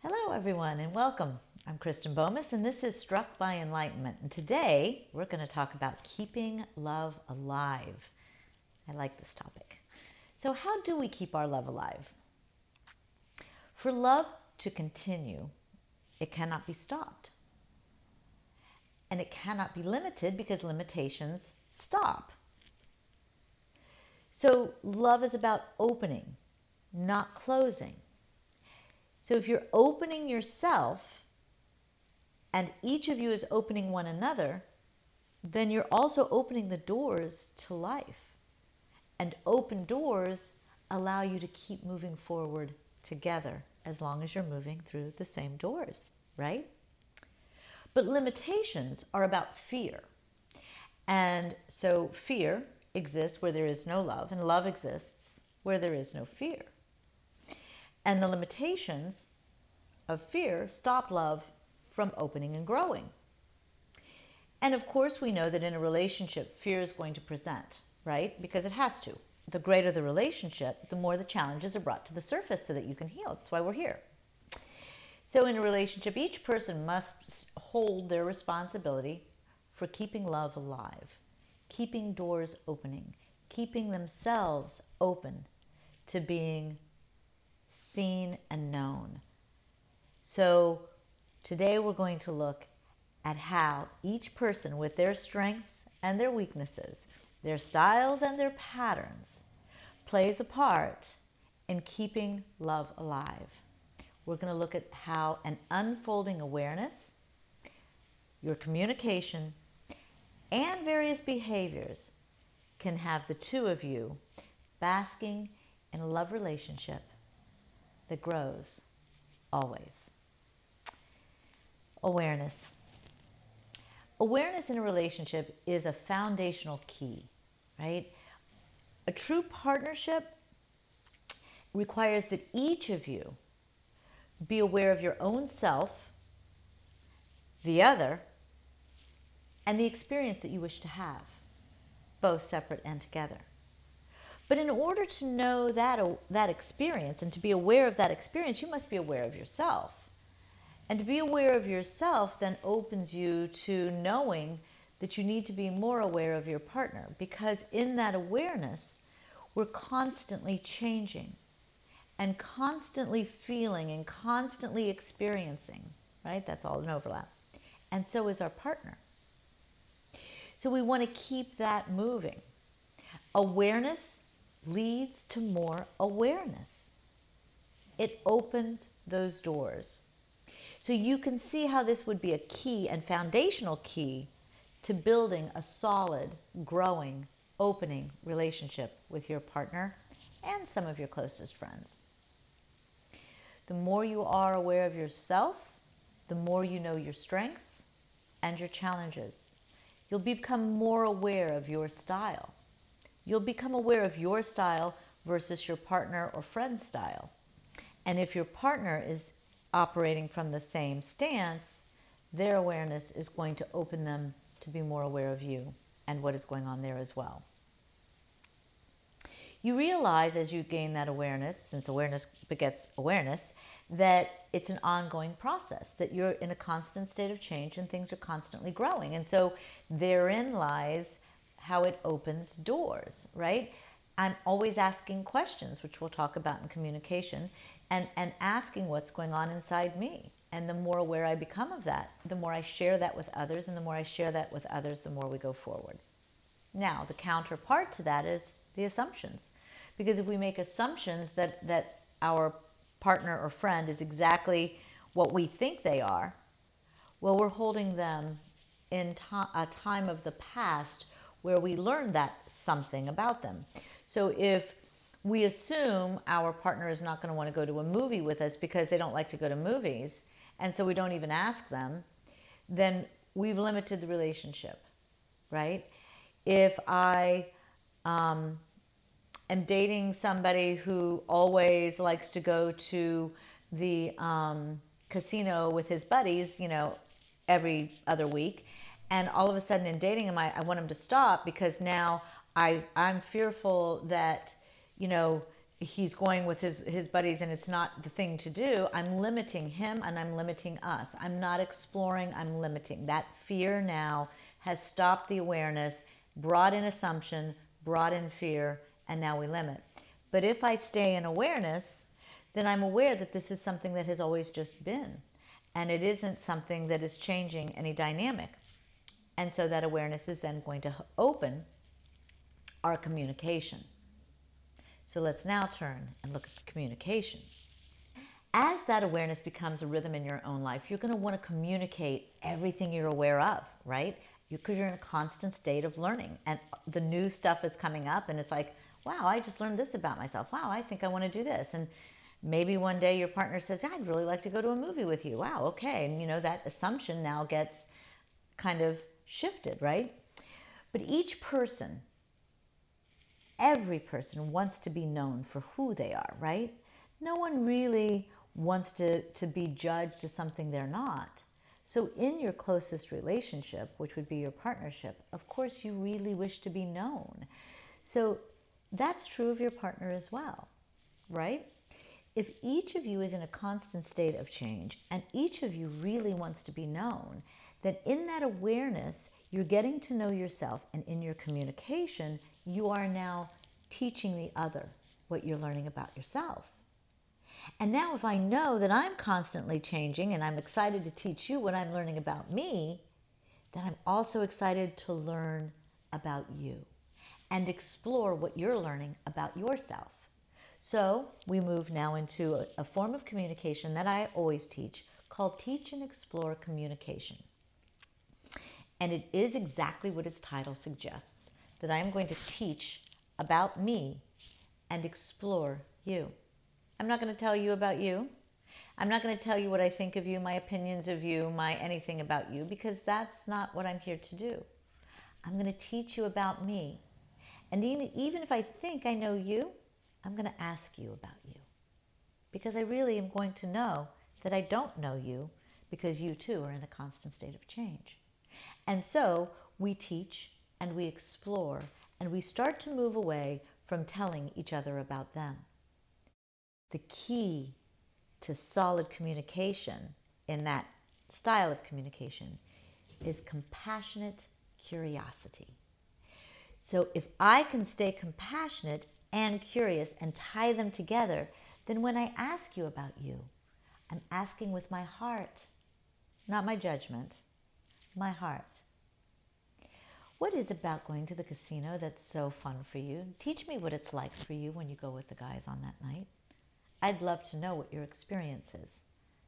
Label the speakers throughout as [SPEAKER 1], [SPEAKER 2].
[SPEAKER 1] Hello, everyone, and welcome. I'm Kristen Bomas, and this is Struck by Enlightenment. And today we're going to talk about keeping love alive. I like this topic. So, how do we keep our love alive? For love to continue, it cannot be stopped. And it cannot be limited because limitations stop. So, love is about opening, not closing. So, if you're opening yourself and each of you is opening one another, then you're also opening the doors to life. And open doors allow you to keep moving forward together as long as you're moving through the same doors, right? But limitations are about fear. And so fear exists where there is no love, and love exists where there is no fear. And the limitations of fear stop love from opening and growing. And of course, we know that in a relationship, fear is going to present, right? Because it has to. The greater the relationship, the more the challenges are brought to the surface so that you can heal. That's why we're here. So, in a relationship, each person must hold their responsibility for keeping love alive, keeping doors opening, keeping themselves open to being seen and known. So, today we're going to look at how each person, with their strengths and their weaknesses, their styles and their patterns, plays a part in keeping love alive. We're going to look at how an unfolding awareness, your communication, and various behaviors can have the two of you basking in a love relationship that grows always. Awareness. Awareness in a relationship is a foundational key, right? A true partnership requires that each of you be aware of your own self, the other, and the experience that you wish to have, both separate and together. But in order to know that, uh, that experience and to be aware of that experience, you must be aware of yourself. And to be aware of yourself then opens you to knowing that you need to be more aware of your partner because in that awareness, we're constantly changing and constantly feeling and constantly experiencing, right? That's all an overlap. And so is our partner. So we want to keep that moving. Awareness leads to more awareness, it opens those doors. So you can see how this would be a key and foundational key to building a solid, growing, opening relationship with your partner and some of your closest friends. The more you are aware of yourself, the more you know your strengths and your challenges. You'll become more aware of your style. You'll become aware of your style versus your partner or friend's style. And if your partner is operating from the same stance, their awareness is going to open them to be more aware of you and what is going on there as well. You realize as you gain that awareness, since awareness begets awareness, that it's an ongoing process, that you're in a constant state of change and things are constantly growing. And so therein lies how it opens doors, right? I'm always asking questions, which we'll talk about in communication, and, and asking what's going on inside me. And the more aware I become of that, the more I share that with others, and the more I share that with others, the more we go forward. Now, the counterpart to that is the assumptions. Because if we make assumptions that, that our partner or friend is exactly what we think they are, well, we're holding them in to- a time of the past where we learn that something about them. So if we assume our partner is not going to want to go to a movie with us because they don't like to go to movies, and so we don't even ask them, then we've limited the relationship, right? If I um, am dating somebody who always likes to go to the um, casino with his buddies, you know, every other week, and all of a sudden in dating him, I, I want him to stop because now I, I'm fearful that, you know, he's going with his, his buddies and it's not the thing to do, I'm limiting him and I'm limiting us. I'm not exploring, I'm limiting. That fear now has stopped the awareness, brought in assumption, brought in fear, and now we limit. But if I stay in awareness, then I'm aware that this is something that has always just been. And it isn't something that is changing any dynamic. And so that awareness is then going to open our communication. So let's now turn and look at communication. As that awareness becomes a rhythm in your own life, you're going to want to communicate everything you're aware of, right? Because you, you're in a constant state of learning and uh, the new stuff is coming up and it's like, wow, I just learned this about myself. Wow, I think I want to do this. And maybe one day your partner says, I'd really like to go to a movie with you. Wow, okay. And you know, that assumption now gets kind of shifted, right? But each person, every person wants to be known for who they are, right? No one really wants to, to be judged as something they're not. So, in your closest relationship, which would be your partnership, of course, you really wish to be known. So, that's true of your partner as well, right? If each of you is in a constant state of change and each of you really wants to be known, then in that awareness, you're getting to know yourself, and in your communication, you are now teaching the other what you're learning about yourself. And now, if I know that I'm constantly changing and I'm excited to teach you what I'm learning about me, then I'm also excited to learn about you and explore what you're learning about yourself. So, we move now into a, a form of communication that I always teach called Teach and Explore Communication. And it is exactly what its title suggests that I am going to teach about me and explore you. I'm not going to tell you about you. I'm not going to tell you what I think of you, my opinions of you, my anything about you, because that's not what I'm here to do. I'm going to teach you about me. And even, even if I think I know you, I'm going to ask you about you. Because I really am going to know that I don't know you because you too are in a constant state of change. And so we teach and we explore and we start to move away from telling each other about them. The key to solid communication in that style of communication is compassionate curiosity. So if I can stay compassionate and curious and tie them together, then when I ask you about you, I'm asking with my heart, not my judgment, my heart. What is about going to the casino that's so fun for you? Teach me what it's like for you when you go with the guys on that night. I'd love to know what your experience is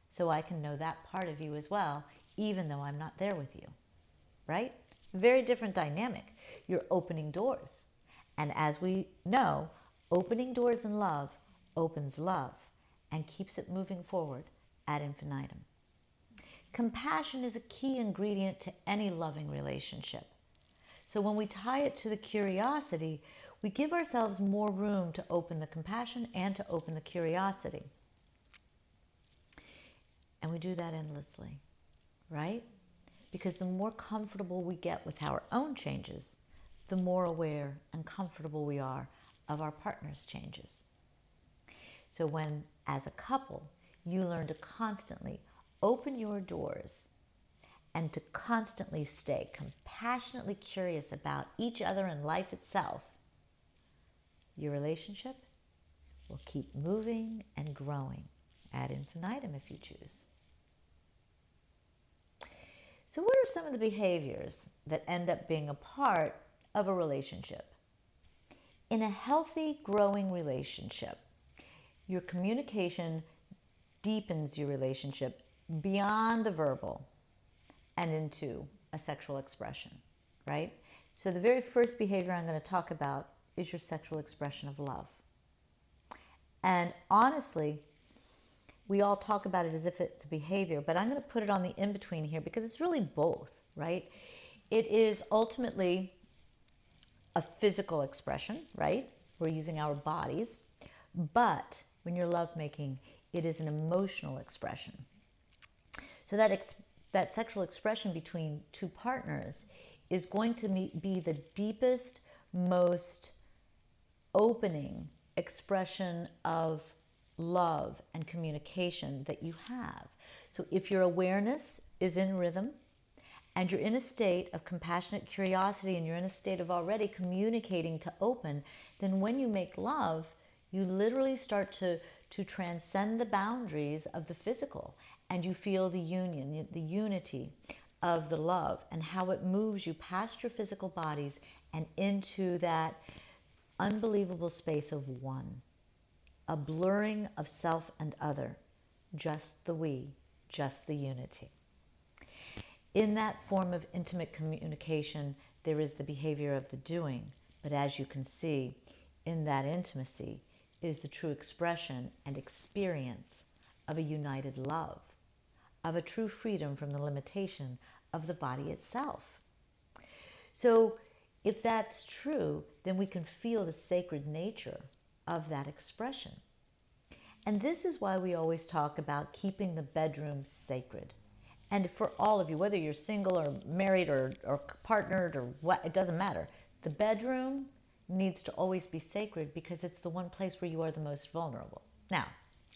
[SPEAKER 1] so I can know that part of you as well, even though I'm not there with you. Right? Very different dynamic. You're opening doors. And as we know, opening doors in love opens love and keeps it moving forward ad infinitum. Compassion is a key ingredient to any loving relationship. So when we tie it to the curiosity, we give ourselves more room to open the compassion and to open the curiosity. And we do that endlessly, right? Because the more comfortable we get with our own changes, the more aware and comfortable we are of our partner's changes. So, when as a couple you learn to constantly open your doors and to constantly stay compassionately curious about each other and life itself, your relationship will keep moving and growing ad infinitum if you choose. So, what are some of the behaviors that end up being a part of a relationship? In a healthy, growing relationship, your communication deepens your relationship beyond the verbal and into a sexual expression, right? So, the very first behavior I'm going to talk about is your sexual expression of love. And honestly, we all talk about it as if it's a behavior, but I'm going to put it on the in between here because it's really both, right? It is ultimately a physical expression, right? We're using our bodies. But when you're lovemaking, it is an emotional expression. So that, ex- that sexual expression between two partners is going to be the deepest, most opening expression of love and communication that you have. So if your awareness is in rhythm and you're in a state of compassionate curiosity and you're in a state of already communicating to open, then when you make love, you literally start to, to transcend the boundaries of the physical and you feel the union, the unity of the love and how it moves you past your physical bodies and into that unbelievable space of one, a blurring of self and other, just the we, just the unity. In that form of intimate communication, there is the behavior of the doing, but as you can see, in that intimacy is the true expression and experience of a united love, of a true freedom from the limitation of the body itself. So, if that's true, then we can feel the sacred nature of that expression. And this is why we always talk about keeping the bedroom sacred. And for all of you, whether you're single or married or, or partnered or what, it doesn't matter. The bedroom needs to always be sacred because it's the one place where you are the most vulnerable. Now,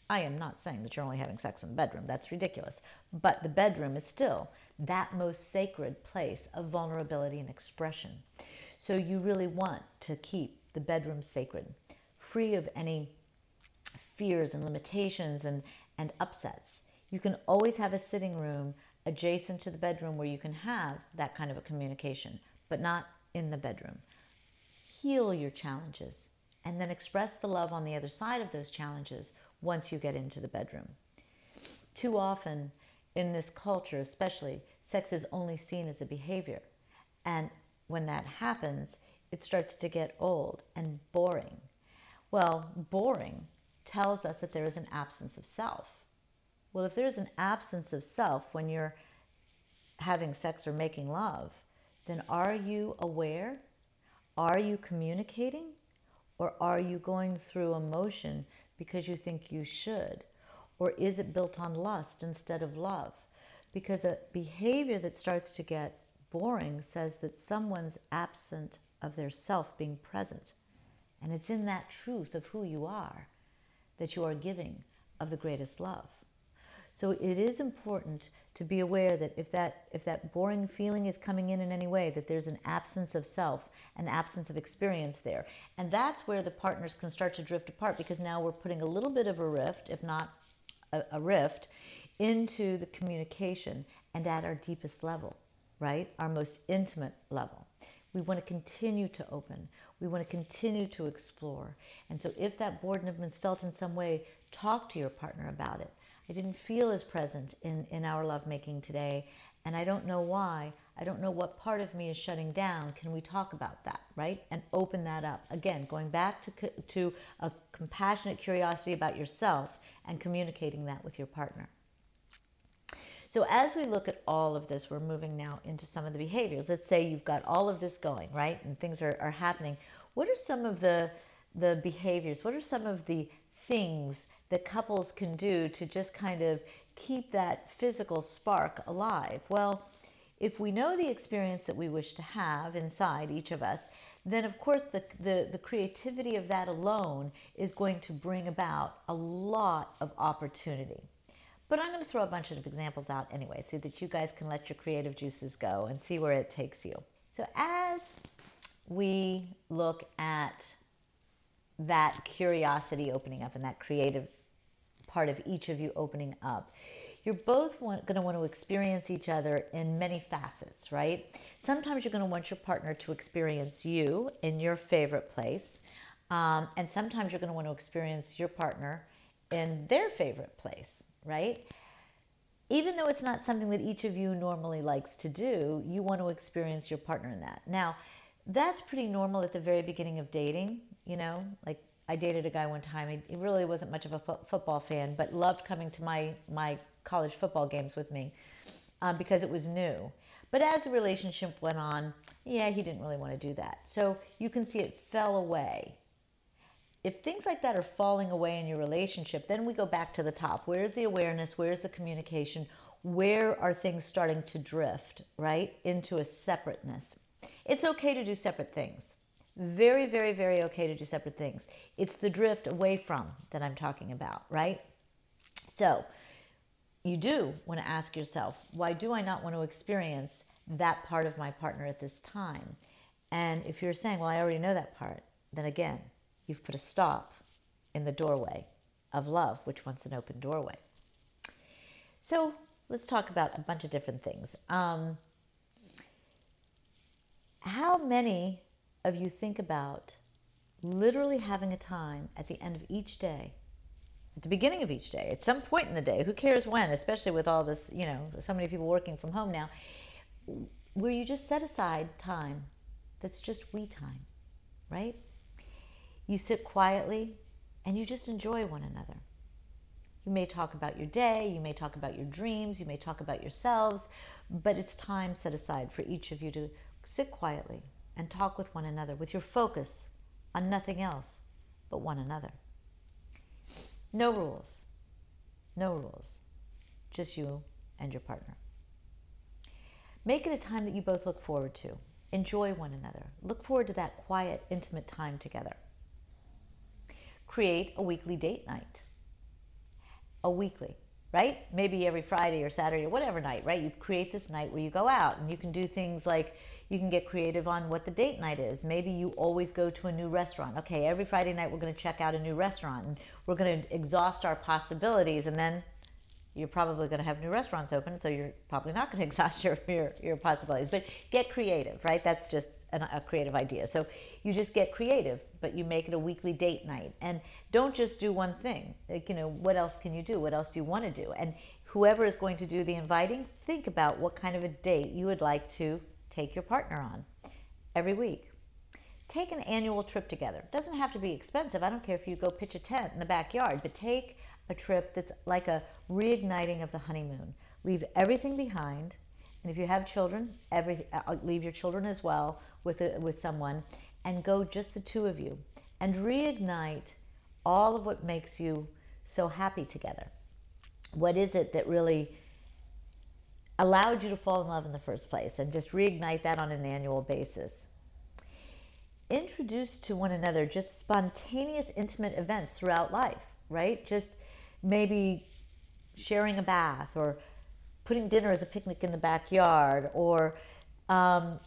[SPEAKER 1] I am not saying that you're only having sex in the bedroom, that's ridiculous. But the bedroom is still that most sacred place of vulnerability and expression. So you really want to keep the bedroom sacred, free of any fears and limitations and, and upsets. You can always have a sitting room adjacent to the bedroom where you can have that kind of a communication, but not in the bedroom. Heal your challenges and then express the love on the other side of those challenges once you get into the bedroom. Too often in this culture, especially, sex is only seen as a behavior. And when that happens, it starts to get old and boring. Well, boring tells us that there is an absence of self. Well, if there's an absence of self when you're having sex or making love, then are you aware? Are you communicating? Or are you going through emotion because you think you should? Or is it built on lust instead of love? Because a behavior that starts to get boring says that someone's absent of their self being present. And it's in that truth of who you are that you are giving of the greatest love. So it is important to be aware that if that if that boring feeling is coming in in any way, that there's an absence of self, an absence of experience there, and that's where the partners can start to drift apart because now we're putting a little bit of a rift, if not a, a rift, into the communication and at our deepest level, right, our most intimate level. We want to continue to open. We want to continue to explore. And so, if that boredom is felt in some way, talk to your partner about it. I didn't feel as present in, in our lovemaking today, and I don't know why. I don't know what part of me is shutting down. Can we talk about that, right? And open that up. Again, going back to, to a compassionate curiosity about yourself and communicating that with your partner. So, as we look at all of this, we're moving now into some of the behaviors. Let's say you've got all of this going, right? And things are, are happening. What are some of the, the behaviors? What are some of the things that couples can do to just kind of keep that physical spark alive? Well, if we know the experience that we wish to have inside each of us, then of course the, the, the, creativity of that alone is going to bring about a lot of opportunity. But I'm going to throw a bunch of examples out anyway so that you guys can let your creative juices go and see where it takes you. So, as we look at that curiosity opening up and that creative part of each of you opening up, you're both going to want to experience each other in many facets, right? Sometimes you're going to want your partner to experience you in your favorite place. Um, and sometimes you're going to want to experience your partner in their favorite place right? Even though it's not something that each of you normally likes to do, you want to experience your partner in that. Now, that's pretty normal at the very beginning of dating, you know? Like I dated a guy one time. He really wasn't much of a fo- football fan, but loved coming to my my college football games with me um, because it was new. But as the relationship went on, yeah, he didn't really want to do that. So you can see it fell away if things like that are falling away in your relationship, then we go back to the top. Where's the awareness? Where's the communication? Where are things starting to drift, right? Into a separateness. It's okay to do separate things. Very, very, very okay to do separate things. It's the drift away from that I'm talking about, right? So, you do want to ask yourself, why do I not want to experience that part of my partner at this time? And if you're saying, well, I already know that part, then again, you've put a stop in the doorway of love, which wants an open doorway. So let's talk about a bunch of different things. Um, how many of you think about literally having a time at the end of each day, at the beginning of each day, at some point in the day, who cares when, especially with all this, you know, so many people working from home now, where you just set aside time that's just we time, right? You sit quietly and you just enjoy one another. You may talk about your day, you may talk about your dreams, you may talk about yourselves, but it's time set aside for each of you to sit quietly and talk with one another with your focus on nothing else but one another. No rules. No rules. Just you and your partner. Make it a time that you both look forward to. Enjoy one another. Look forward to that quiet, intimate time together. Create a weekly date night. A weekly, right? Maybe every Friday or Saturday or whatever night, right? You create this night where you go out and you can do things like you can get creative on what the date night is. Maybe you always go to a new restaurant. Okay, every Friday night we're going to check out a new restaurant and we're going to exhaust our possibilities and then you're probably going to have new restaurants open, so you're probably not going to exhaust your, your, your possibilities. But get creative, right? That's just an, a creative idea. So you just get creative, but you make it a weekly date night. And don't just do one thing. Like, you know, what else can you do? What else do you want to do? And whoever is going to do the inviting, think about what kind of a date you would like to take your partner on every week. Take an annual trip together. It doesn't have to be expensive. I don't care if you go pitch a tent in the backyard, but take a trip that's like a reigniting of the honeymoon. Leave everything behind, and if you have children, every, uh, leave your children as well with, a, with someone, and go just the two of you and reignite all of what makes you so happy together. What is it that really allowed you to fall in love in the first place? And just reignite that on an annual basis. Introduce to one another just spontaneous, intimate events throughout life, right? Just maybe sharing a bath or putting dinner as a picnic in the backyard or um,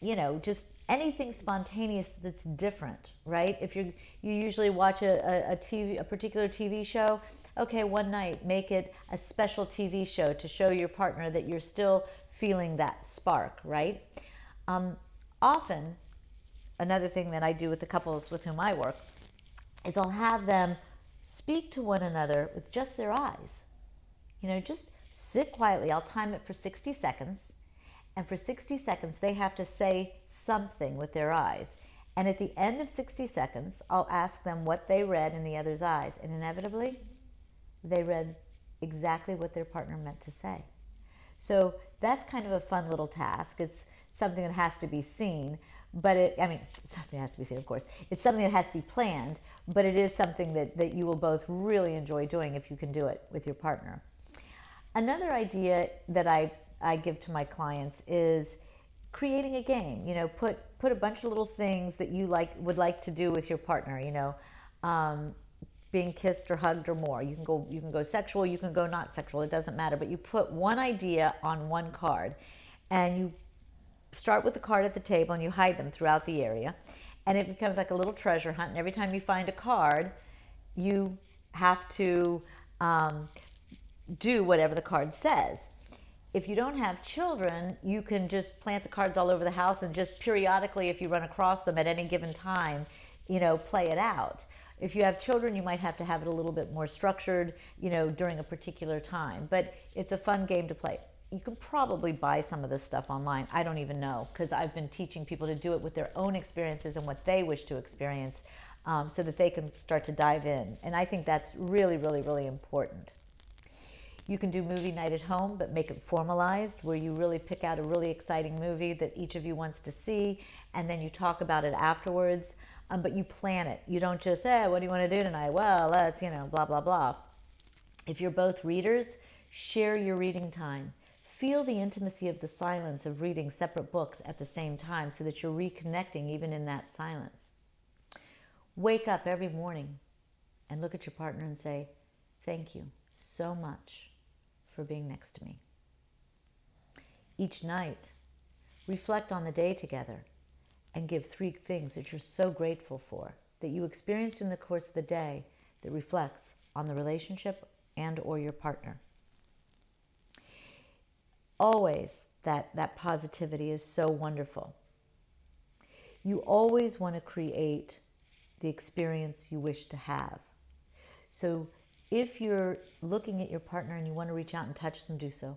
[SPEAKER 1] you know just anything spontaneous that's different right? If you you usually watch a, a, a tv a particular tv show okay one night make it a special tv show to show your partner that you're still feeling that spark right? Um, often another thing that i do with the couples with whom i work is i'll have them speak to one another with just their eyes. You know, just sit quietly. I'll time it for 60 seconds. And for 60 seconds, they have to say something with their eyes. And at the end of 60 seconds, I'll ask them what they read in the other's eyes. And inevitably, they read exactly what their partner meant to say. So that's kind of a fun little task. It's something that has to be seen, but it, I mean, something has to be seen, of course. It's something that has to be planned, but it is something that, that you will both really enjoy doing if you can do it with your partner. Another idea that I, I give to my clients is creating a game. You know, put put a bunch of little things that you like would like to do with your partner. You know, um, being kissed or hugged or more. You can go you can go sexual, you can go not sexual. It doesn't matter. But you put one idea on one card, and you start with the card at the table and you hide them throughout the area. And it becomes like a little treasure hunt. And every time you find a card, you have to um, do whatever the card says. If you don't have children, you can just plant the cards all over the house and just periodically, if you run across them at any given time, you know, play it out. If you have children, you might have to have it a little bit more structured, you know, during a particular time. But it's a fun game to play you can probably buy some of this stuff online. I don't even know because I've been teaching people to do it with their own experiences and what they wish to experience um, so that they can start to dive in. And I think that's really, really, really important. You can do movie night at home, but make it formalized where you really pick out a really exciting movie that each of you wants to see and then you talk about it afterwards. Um, but you plan it. You don't just hey, what do you want to do tonight? Well, let's, you know, blah, blah, blah. If you're both readers, share your reading time Feel the intimacy of the silence of reading separate books at the same time so that you're reconnecting even in that silence. Wake up every morning and look at your partner and say, Thank you so much for being next to me. Each night, reflect on the day together and give three things that you're so grateful for that you experienced in the course of the day that reflects on the relationship and or your partner always that that positivity is so wonderful. You always want to create the experience you wish to have. So if you're looking at your partner and you want to reach out and touch them do so.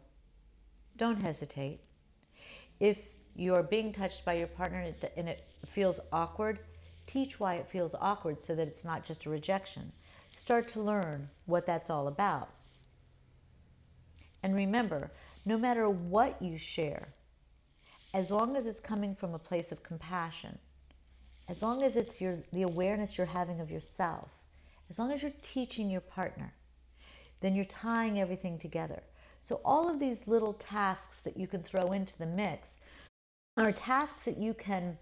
[SPEAKER 1] Don't hesitate. If you're being touched by your partner and it, and it feels awkward teach why it feels awkward so that it's not just a rejection. Start to learn what that's all about. And remember no matter what you share, as long as it's coming from a place of compassion, as long as it's your, the awareness you're having of yourself, as long as you're teaching your partner, then you're tying everything together. So, all of these little tasks that you can throw into the mix are tasks that you can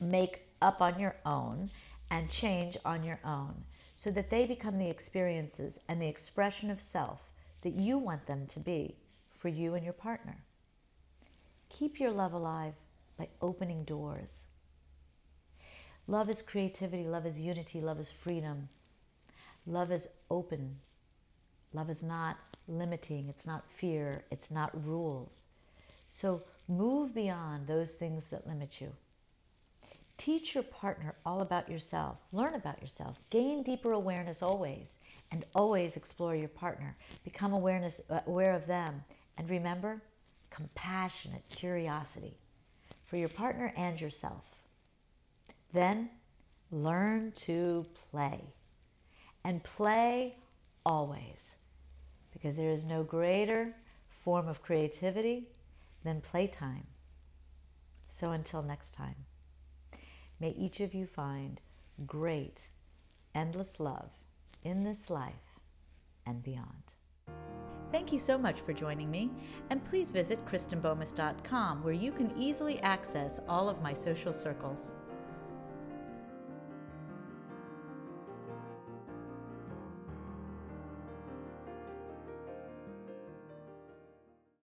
[SPEAKER 1] make up on your own and change on your own so that they become the experiences and the expression of self that you want them to be for you and your partner. Keep your love alive by opening doors. Love is creativity, love is unity, love is freedom. Love is open. Love is not limiting, it's not fear, it's not rules. So move beyond those things that limit you. Teach your partner all about yourself. Learn about yourself. Gain deeper awareness always, and always explore your partner. Become awareness, uh, aware of them and remember, compassionate curiosity for your partner and yourself. Then learn to play. And play always, because there is no greater form of creativity than playtime. So until next time, may each of you find great, endless love in this life and beyond. Thank you so much for joining me, and please visit KristenBomas.com where you can easily access all of my social circles.